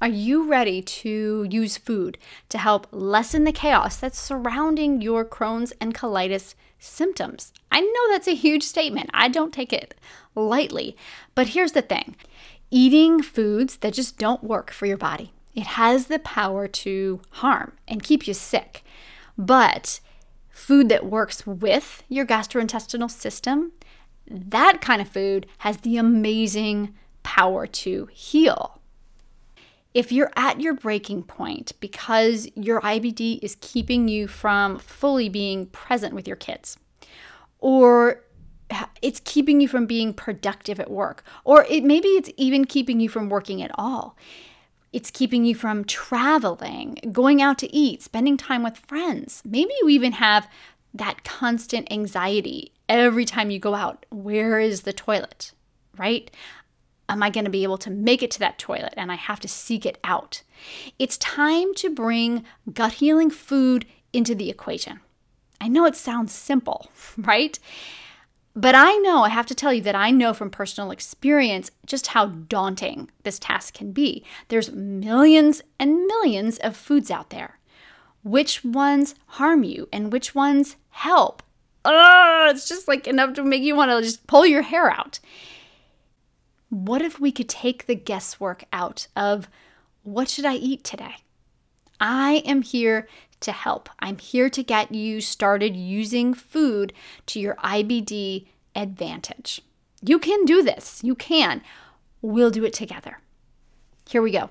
Are you ready to use food to help lessen the chaos that's surrounding your Crohn's and colitis symptoms? I know that's a huge statement. I don't take it lightly. But here's the thing eating foods that just don't work for your body, it has the power to harm and keep you sick. But food that works with your gastrointestinal system, that kind of food has the amazing power to heal. If you're at your breaking point because your IBD is keeping you from fully being present with your kids, or it's keeping you from being productive at work, or it maybe it's even keeping you from working at all. It's keeping you from traveling, going out to eat, spending time with friends. Maybe you even have that constant anxiety every time you go out. Where is the toilet? Right? Am I going to be able to make it to that toilet? And I have to seek it out. It's time to bring gut healing food into the equation. I know it sounds simple, right? But I know, I have to tell you that I know from personal experience just how daunting this task can be. There's millions and millions of foods out there. Which ones harm you and which ones help? Oh, it's just like enough to make you want to just pull your hair out. What if we could take the guesswork out of what should I eat today? I am here to help. I'm here to get you started using food to your IBD advantage. You can do this. You can. We'll do it together. Here we go.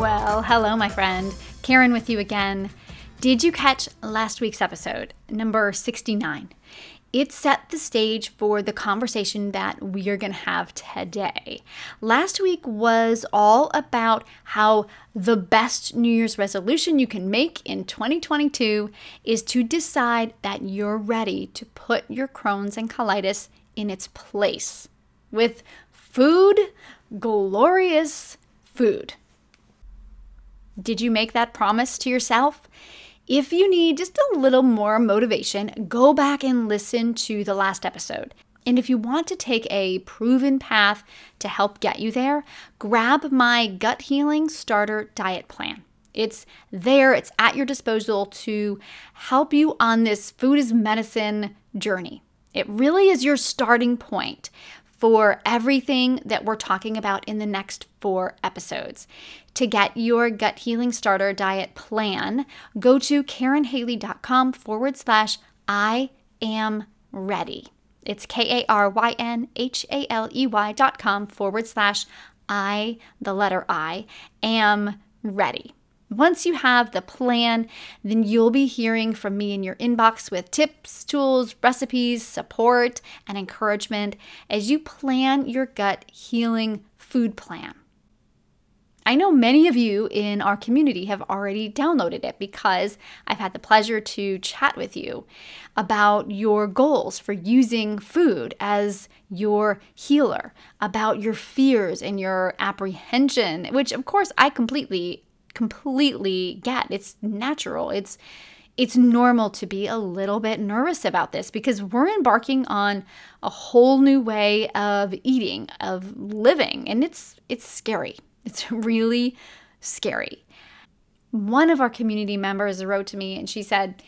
Well, hello, my friend. Karyn with you again. Did you catch last week's episode, number 69? It set the stage for the conversation that we are going to have today. Last week was all about how the best New Year's resolution you can make in 2022 is to decide that you're ready to put your Crohn's and colitis in its place with food, glorious food. Did you make that promise to yourself? If you need just a little more motivation, go back and listen to the last episode. And if you want to take a proven path to help get you there, grab my gut healing starter diet plan. It's there, it's at your disposal to help you on this food is medicine journey. It really is your starting point for everything that we're talking about in the next four episodes. To get your gut healing starter diet plan, go to karynhaley.com forward slash I am ready. It's K A R Y N H A L E Y dot com forward slash I, the letter I, am ready. Once you have the plan, then you'll be hearing from me in your inbox with tips, tools, recipes, support, and encouragement as you plan your gut healing food plan. I know many of you in our community have already downloaded it because I've had the pleasure to chat with you about your goals for using food as your healer, about your fears and your apprehension, which of course I completely completely get. It's natural. It's it's normal to be a little bit nervous about this because we're embarking on a whole new way of eating, of living, and it's it's scary. It's really scary. One of our community members wrote to me and she said,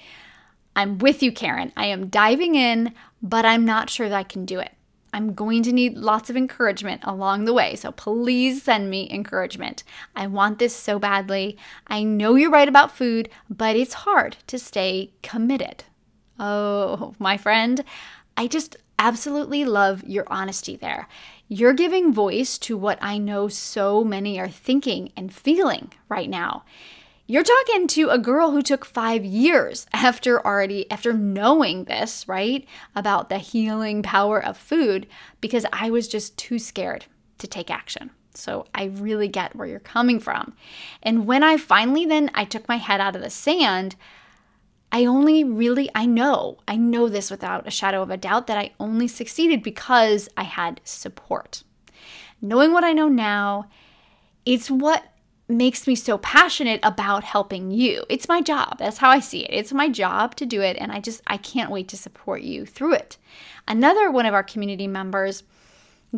"I'm with you, Karyn. I am diving in, but I'm not sure that I can do it. I'm going to need lots of encouragement along the way. So please send me encouragement. I want this so badly. I know you're right about food, but it's hard to stay committed. Oh, my friend, I just absolutely love your honesty there. You're giving voice to what I know so many are thinking and feeling right now. You're talking to a girl who took 5 years after already after knowing this, right? About the healing power of food because I was just too scared to take action. So I really get where you're coming from. And when I finally then I took my head out of the sand, I only really I know, I know this without a shadow of a doubt that I only succeeded because I had support. Knowing what I know now, it's what makes me so passionate about helping you. It's my job. That's how I see it. It's my job to do it and I just I can't wait to support you through it. Another one of our community members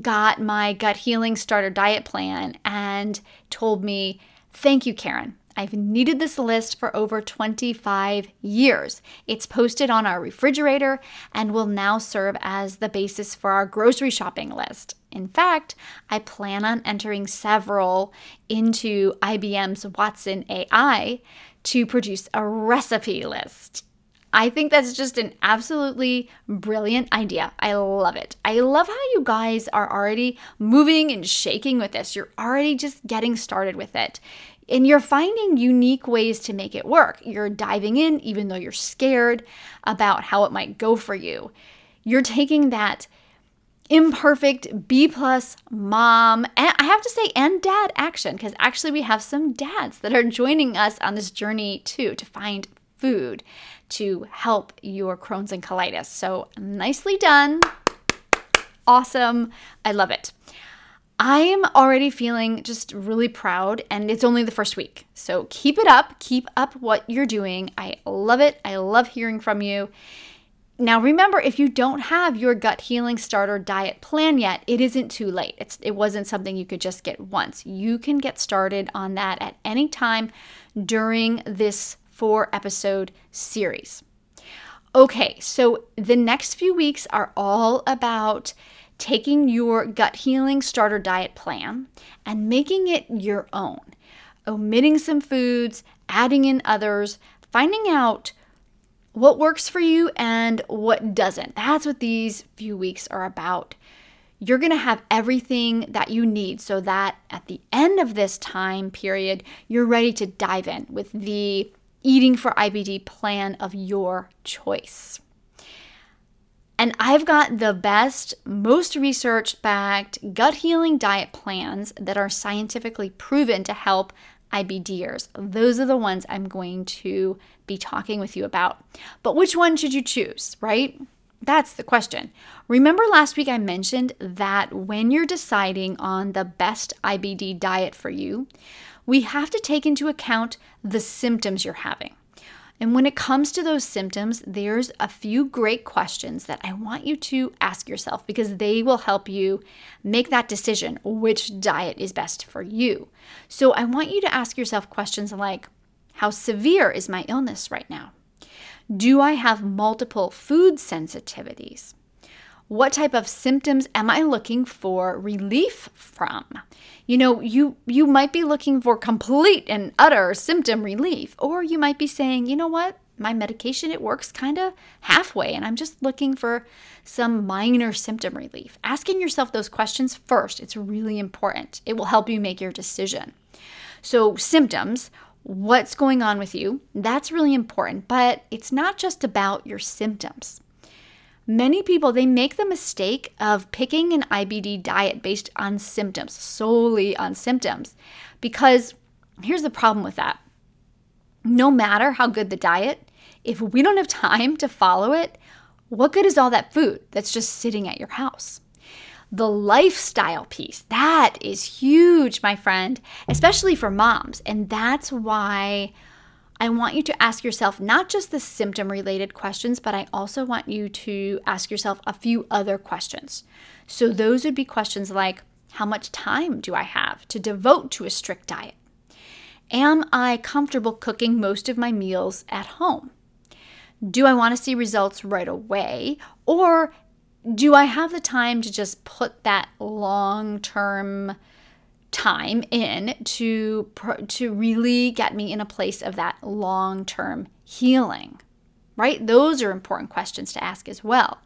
got my gut healing starter diet plan and told me, Thank you, Karyn. I've needed this list for over 25 years. It's posted on our refrigerator and will now serve as the basis for our grocery shopping list. In fact, I plan on entering several into IBM's Watson AI to produce a recipe list. I think that's just an absolutely brilliant idea. I love it. I love how you guys are already moving and shaking with this. You're already just getting started with it. And you're finding unique ways to make it work. You're diving in, even though you're scared about how it might go for you. You're taking that imperfect B plus mom, and I have to say, and dad action, because actually we have some dads that are joining us on this journey too to find food to help your Crohn's and colitis. So nicely done. Awesome. I love it. I am already feeling just really proud, and it's only the first week. So keep it up. Keep up what you're doing. I love it. I love hearing from you. Now, remember, if you don't have your gut healing starter diet plan yet, it isn't too late. It's, it wasn't something you could just get once. You can get started on that at any time during this four episode series. Okay, so the next few weeks are all about taking your gut healing starter diet plan and making it your own, omitting some foods, adding in others, finding out what works for you and what doesn't. That's what these few weeks are about you're going to have everything that you need so that at the end of this time period, you're ready to dive in with the eating for IBD plan of your choice. And I've got the best, most research backed gut healing diet plans that are scientifically proven to help IBDers. Those are the ones I'm going to be talking with you about. But which one should you choose, right? That's the question. Remember last week I mentioned that when you're deciding on the best IBD diet for you, we have to take into account the symptoms you're having. And when it comes to those symptoms, there's a few great questions that I want you to ask yourself because they will help you make that decision which diet is best for you. So I want you to ask yourself questions like How severe is my illness right now? Do I have multiple food sensitivities? What type of symptoms am I looking for relief from? You know, you you might be looking for complete and utter symptom relief or you might be saying, "You know what? My medication it works kind of halfway and I'm just looking for some minor symptom relief." Asking yourself those questions first, it's really important. It will help you make your decision. So, symptoms, what's going on with you? That's really important, but it's not just about your symptoms. Many people they make the mistake of picking an IBD diet based on symptoms, solely on symptoms. Because here's the problem with that. No matter how good the diet, if we don't have time to follow it, what good is all that food that's just sitting at your house? The lifestyle piece, that is huge, my friend, especially for moms. And that's why I want you to ask yourself not just the symptom related questions, but I also want you to ask yourself a few other questions. So, those would be questions like How much time do I have to devote to a strict diet? Am I comfortable cooking most of my meals at home? Do I want to see results right away? Or do I have the time to just put that long term time in to to really get me in a place of that long-term healing. right? Those are important questions to ask as well.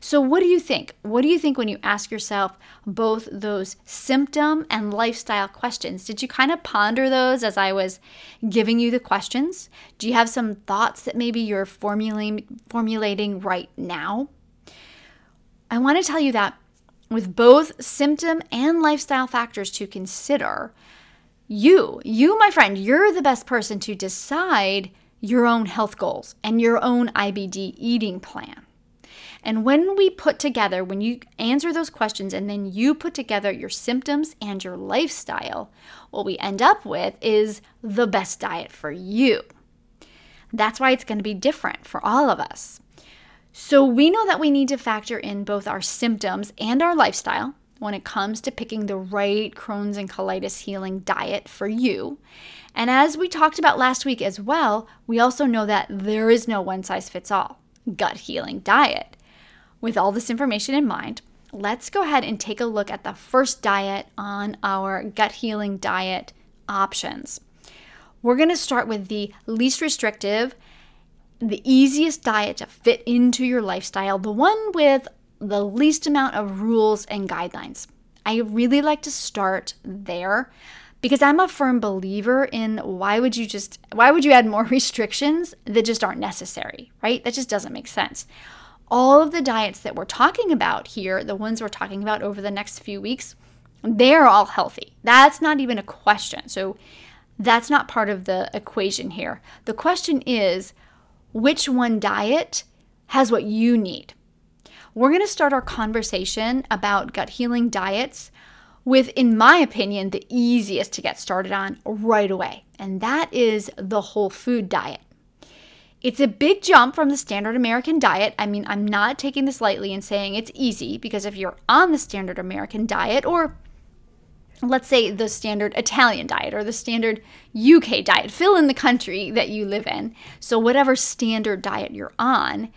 So, what do you think? What do you think when you ask yourself both those symptom and lifestyle questions? Did you kind of ponder those as I was giving you the questions? Do you have some thoughts that maybe you're formulating, formulating right now? I want to tell you that with both symptom and lifestyle factors to consider, you, you, my friend, you're the best person to decide your own health goals and your own IBD eating plan. And when we put together, when you answer those questions and then you put together your symptoms and your lifestyle, what we end up with is the best diet for you. That's why it's going to be different for all of us. So we know that we need to factor in both our symptoms and our lifestyle when it comes to picking the right Crohn's and colitis healing diet for you. And as we talked about last week as well, we also know that there is no one size fits all gut healing diet. With all this information in mind, let's go ahead and take a look at the first diet on our gut healing diet options. We're going to start with the least restrictive, the easiest diet to fit into your lifestyle, the one with the least amount of rules and guidelines. I really like to start there because I'm a firm believer in why would you just why would you add more restrictions that just aren't necessary, right? That just doesn't make sense all of the diets that we're talking about here, the ones we're talking about over the next few weeks, they're all healthy. That's not even a question. So that's not part of the equation here. The question is which one diet has what you need? We're going to start our conversation about gut healing diets with, in my opinion, the easiest to get started on right away, and that is the whole food diet. It's a big jump from the standard American diet. I mean, I'm not taking this lightly and saying it's easy because if you're on the standard American diet or let's say the standard Italian diet or the standard UK diet, fill in the country that you live in. So, whatever standard diet you're on,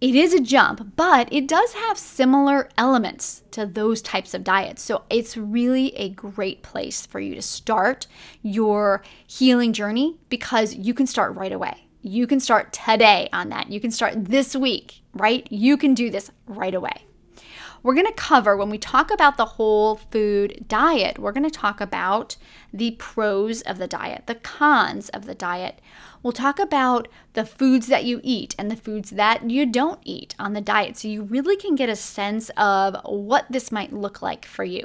it is a jump, but it does have similar elements to those types of diets. So, it's really a great place for you to start your healing journey because you can start right away. You can start today on that. You can start this week, right? You can do this right away. We're going to cover, when we talk about the whole food diet, we're going to talk about the pros of the diet, the cons of the diet. We'll talk about the foods that you eat and the foods that you don't eat on the diet so you really can get a sense of what this might look like for you.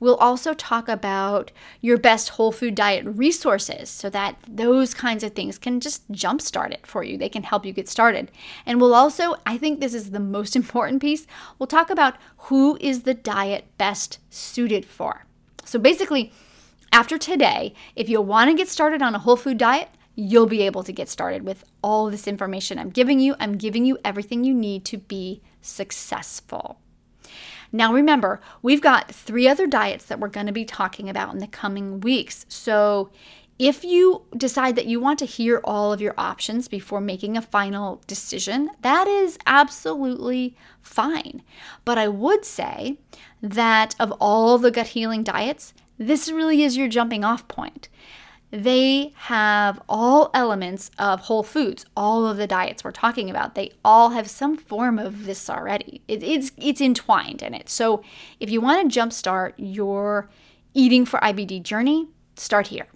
We'll also talk about your best whole food diet resources so that those kinds of things can just jumpstart it for you. They can help you get started. And we'll also, I think this is the most important piece, we'll talk about who is the diet best suited for. So basically, after today, if you want to get started on a whole food diet, you'll be able to get started with all this information I'm giving you. I'm giving you everything you need to be successful. Now, remember, we've got three other diets that we're going to be talking about in the coming weeks. So, if you decide that you want to hear all of your options before making a final decision, that is absolutely fine. But I would say that of all the gut healing diets, this really is your jumping off point they have all elements of whole foods. All of the diets we're talking about, they all have some form of this already. It, it's it's entwined in it. So if you want to jumpstart your eating for IBD journey, start here.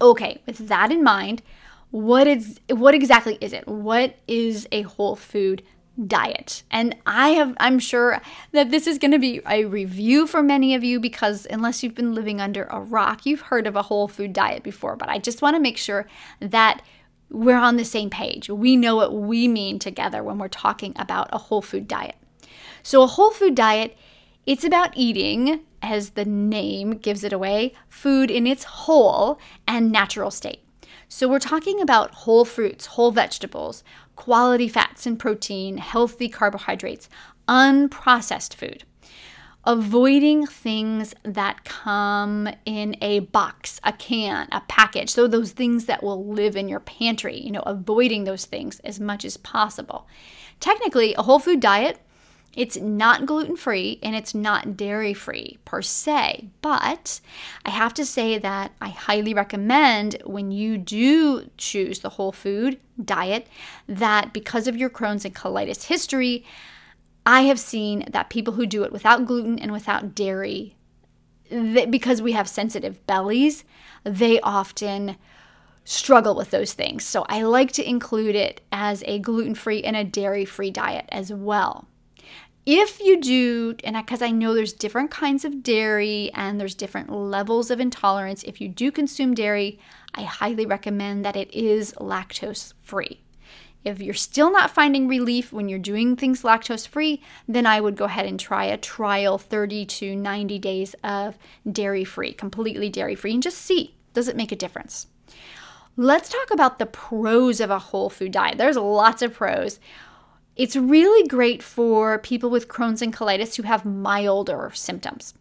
Okay, with that in mind, what is what exactly is it? What is a whole food diet. And I have I'm sure that this is going to be a review for many of you because unless you've been living under a rock, you've heard of a whole food diet before, but I just want to make sure that we're on the same page. We know what we mean together when we're talking about a whole food diet. So a whole food diet it's about eating, as the name gives it away, food in its whole and natural state. So, we're talking about whole fruits, whole vegetables, quality fats and protein, healthy carbohydrates, unprocessed food. Avoiding things that come in a box, a can, a package. So, those things that will live in your pantry, you know, avoiding those things as much as possible. Technically, a whole food diet It's not gluten free and it's not dairy free per se, but I have to say that I highly recommend when you do choose the whole food diet that because of your Crohn's and colitis history, I have seen that people who do it without gluten and without dairy, because we have sensitive bellies, they often struggle with those things. So I like to include it as a gluten free and a dairy free diet as well if you do, and because I, I know there's different kinds of dairy and there's different levels of intolerance, if you do consume dairy, I highly recommend that it is lactose free. If you're still not finding relief when you're doing things lactose free, then I would go ahead and try a trial 30 to 90 days of dairy free, completely dairy free, and just see does it make a difference. Let's talk about the pros of a whole food diet. There's lots of pros. It's really great for people with Crohn's and colitis who have milder symptoms.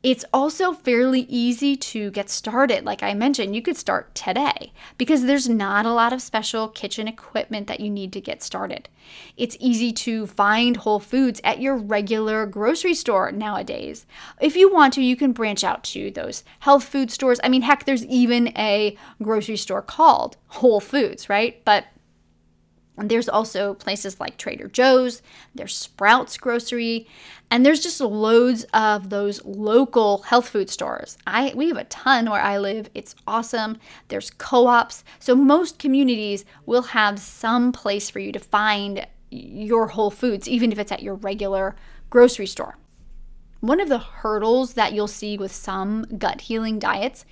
It's also fairly easy to get started. Like I mentioned, you could start today because there's not a lot of special kitchen equipment that you need to get started. It's easy to find whole foods at your regular grocery store nowadays. If you want to, you can branch out to those health food stores. I mean, heck, there's even a grocery store called Whole Foods, right? But there's also places like Trader Joe's, there's Sprouts Grocery, and there's just loads of those local health food stores. I we have a ton where I live. It's awesome. There's co-ops. So most communities will have some place for you to find your whole foods even if it's at your regular grocery store. One of the hurdles that you'll see with some gut healing diets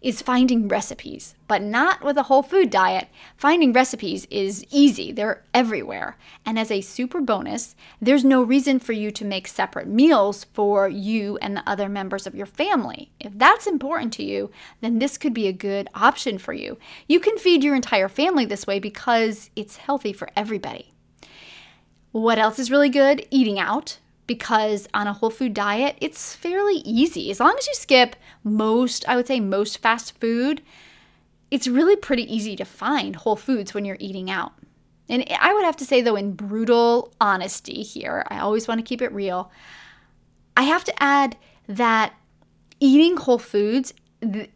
is finding recipes, but not with a whole food diet. Finding recipes is easy, they're everywhere. And as a super bonus, there's no reason for you to make separate meals for you and the other members of your family. If that's important to you, then this could be a good option for you. You can feed your entire family this way because it's healthy for everybody. What else is really good? Eating out because on a whole food diet, it's fairly easy. As long as you skip most, I would say most fast food, it's really pretty easy to find whole foods when you're eating out. And I would have to say, though, in brutal honesty here, I always want to keep it real. I have to add that eating whole foods,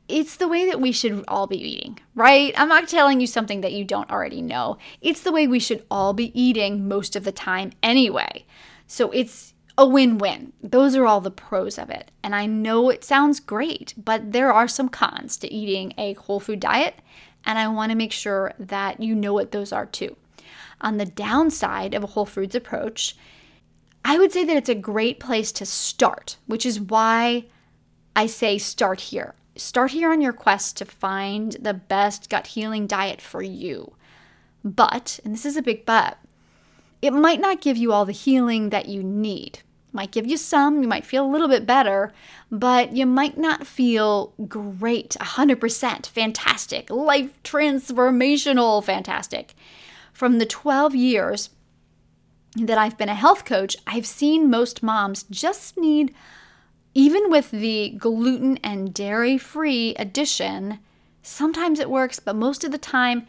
it's the way that we should all be eating, right? I'm not telling you something that you don't already know. It's the way we should all be eating most of the time anyway. So it's a win win. Those are all the pros of it. And I know it sounds great, but there are some cons to eating a whole food diet. And I want to make sure that you know what those are too. On the downside of a whole foods approach, I would say that it's a great place to start, which is why I say start here. Start here on your quest to find the best gut healing diet for you. But, and this is a big but, it might not give you all the healing that you need might give you some, you might feel a little bit better, but you might not feel great, 100% fantastic, life transformational fantastic. From the 12 years that I've been a health coach, I've seen most moms just need, even with the gluten and dairy free addition, sometimes it works, but most of the time,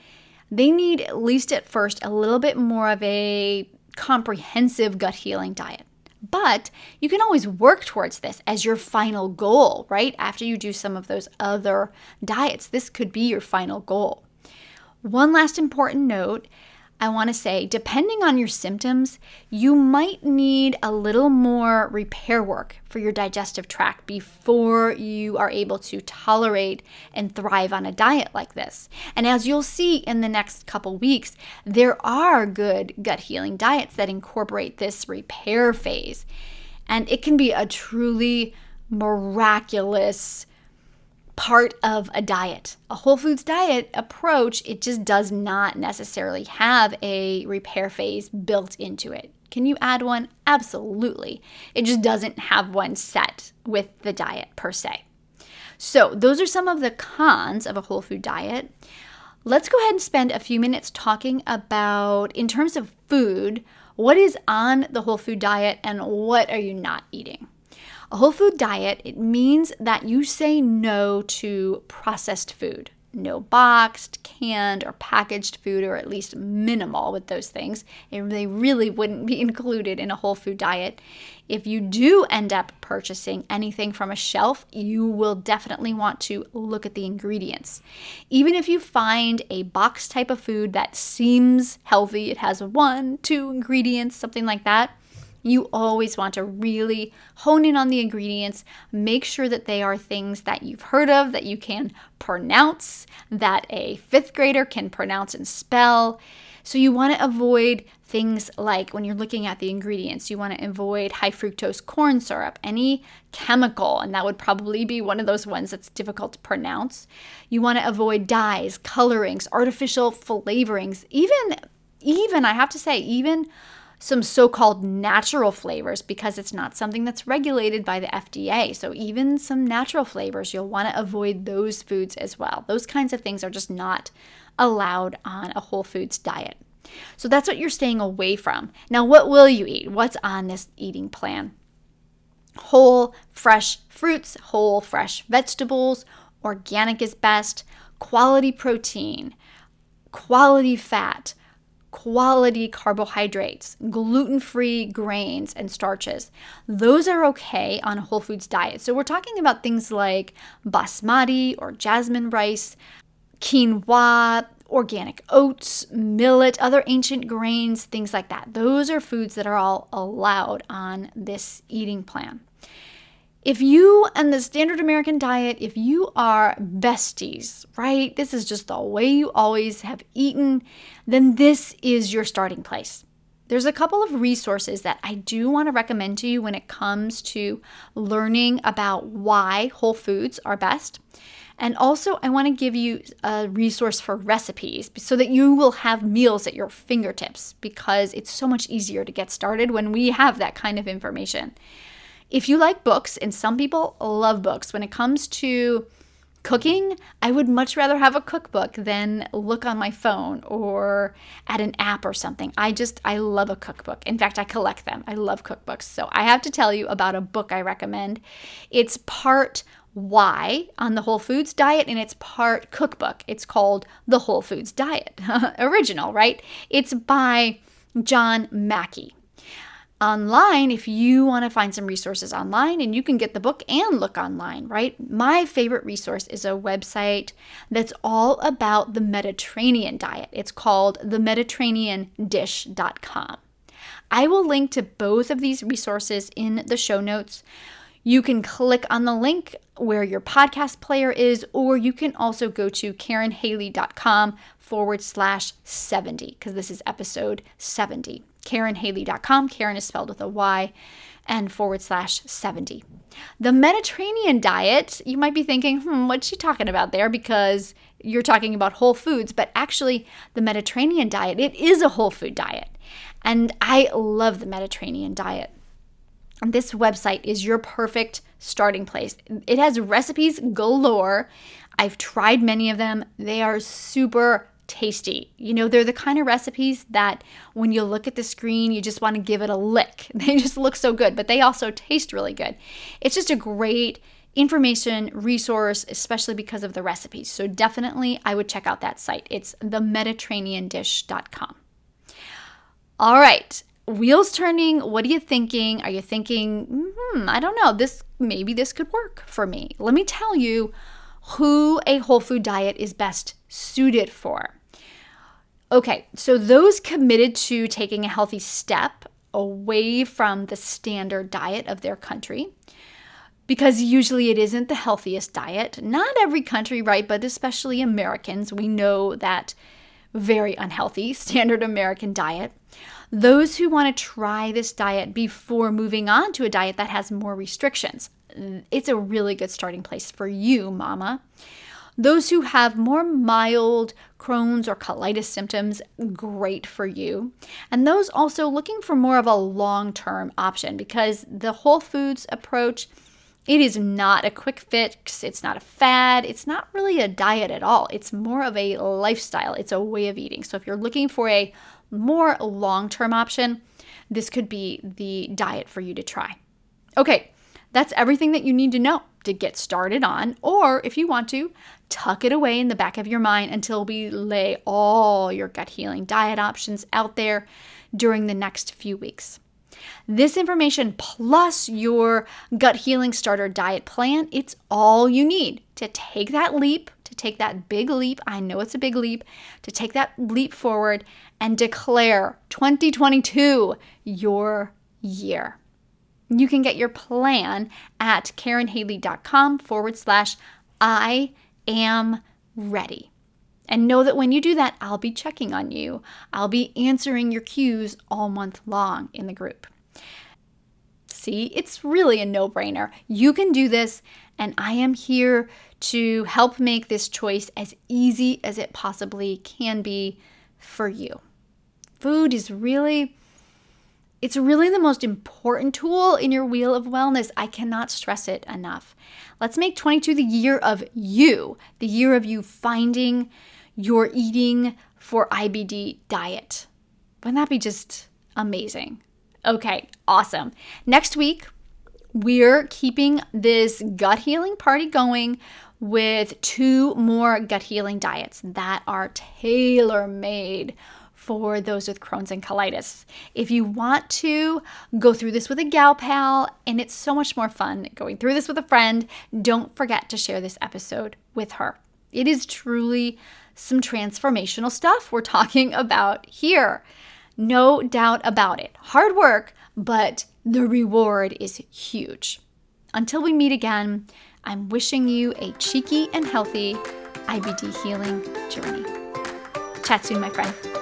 they need, at least at first, a little bit more of a comprehensive gut healing diet. But you can always work towards this as your final goal, right? After you do some of those other diets, this could be your final goal. One last important note I want to say, depending on your symptoms, you might need a little more repair work for your digestive tract before you are able to tolerate and thrive on a diet like this. And as you'll see in the next couple weeks, there are good gut healing diets that incorporate this repair phase. And it can be a truly miraculous part of a diet. A whole foods diet approach, it just does not necessarily have a repair phase built into it. Can you add one? Absolutely. It just doesn't have one set with the diet per se. So, those are some of the cons of a whole food diet. Let's go ahead and spend a few minutes talking about, in terms of food, what is on the whole food diet and what are you not eating. A whole food diet, it means that you say no to processed food. no boxed, canned, or packaged food, or at least minimal with those things. they really wouldn't be included in a whole food diet. If you do end up purchasing anything from a shelf, you will definitely want to look at the ingredients. Even if you find a box type of food that seems healthy, it has one, two ingredients, something like that you always want to really hone in on the ingredients, make sure that they are things that you've heard of, that you can pronounce, that a fifth grader can pronounce and spell. So, you want to avoid things like when you're looking at the ingredients, you want to avoid high fructose corn syrup, any chemical, and that would probably be one of those ones that's difficult to pronounce. You want to avoid dyes, colorings, artificial flavorings, even, even, I have to say, even some so called natural flavors because it's not something that's regulated by the FDA. So, even some natural flavors, you'll want to avoid those foods as well. Those kinds of things are just not allowed on a whole foods diet. So, that's what you're staying away from. Now, what will you eat? What's on this eating plan? Whole, fresh fruits, whole, fresh vegetables, organic is best, quality protein, quality fat, quality carbohydrates, gluten free grains, and starches. Those are okay on a whole foods diet. So we're talking about things like basmati or jasmine rice, quinoa, organic oats, millet, other ancient grains, things like that. Those are foods that are all allowed on this eating plan. If you and the standard American diet, if you are besties, right? This is just the way you always have eaten, then this is your starting place. There's a couple of resources that I do want to recommend to you when it comes to learning about why whole foods are best. And also, I want to give you a resource for recipes so that you will have meals at your fingertips because it's so much easier to get started when we have that kind of information. If you like books, and some people love books, when it comes to cooking, I would much rather have a cookbook than look on my phone or at an app or something. I just, I love a cookbook. In fact, I collect them. I love cookbooks. So I have to tell you about a book I recommend. It's part why on the Whole Foods diet and it's part cookbook. It's called The Whole Foods Diet. Original, right? It's by John Mackey online if you want to find some resources online and you can get the book and look online, right? My favorite resource is a website that's all about the Mediterranean diet. It's called themediterraneandish.com. I will link to both of these resources in the show notes. You can click on the link where your podcast player is, or you can also go to karynhaley.com forward slash 70, because this is episode 70. KarynHaley.com. Karyn is spelled with a Y and forward slash 70. The Mediterranean diet, you might be thinking, hmm, what's she talking about there? Because you're talking about whole foods, but actually, the Mediterranean diet, it is a whole food diet. And I love the Mediterranean diet. This website is your perfect starting place. It has recipes galore. I've tried many of them. They are super tasty. You know, they're the kind of recipes that when you look at the screen, you just want to give it a lick. They just look so good, but they also taste really good. It's just a great information resource, especially because of the recipes. So definitely, I would check out that site. It's themediterraneandish.com. All right, wheels turning. What are you thinking? Are you thinking, hmm, I don't know, this maybe this could work for me? Let me tell you who a whole food diet is best suited for. Okay, so those committed to taking a healthy step away from the standard diet of their country, because usually it isn't the healthiest diet. Not every country, right? But especially Americans, we know that very unhealthy standard American diet. Those who want to try this diet before moving on to a diet that has more restrictions, it's a really good starting place for you, mama. Those who have more mild Crohn's or colitis symptoms, great for you. And those also looking for more of a long term option because the whole foods approach. It is not a quick fix. It's not a fad. It's not really a diet at all. It's more of a lifestyle. It's a way of eating. So, if you're looking for a more long term option, this could be the diet for you to try. Okay, that's everything that you need to know. To get started on, or if you want to, tuck it away in the back of your mind until we lay all your gut healing diet options out there during the next few weeks. This information plus your gut healing starter diet plan, it's all you need to take that leap, to take that big leap. I know it's a big leap, to take that leap forward and declare 2022 your year. You can get your plan at karynhaley.com forward slash I am ready. And know that when you do that, I'll be checking on you. I'll be answering your cues all month long in the group. See, it's really a no brainer. You can do this, and I am here to help make this choice as easy as it possibly can be for you. Food is really it's really the most important tool in your wheel of wellness. I cannot stress it enough. Let's make 22 the year of you, the year of you finding your eating for IBD diet. Wouldn't that be just amazing? Okay, awesome. Next week, we're keeping this gut healing party going with two more gut healing diets that are tailor made for those with Crohn's and colitis. If you want to go through this with a gal pal, and it's so much more fun going through this with a friend, don't forget to share this episode with her. It is truly some transformational stuff we're talking about here. No doubt about it. Hard work, but the reward is huge. Until we meet again, I'm wishing you a cheeky and healthy IBD healing journey. Chat soon, my friend.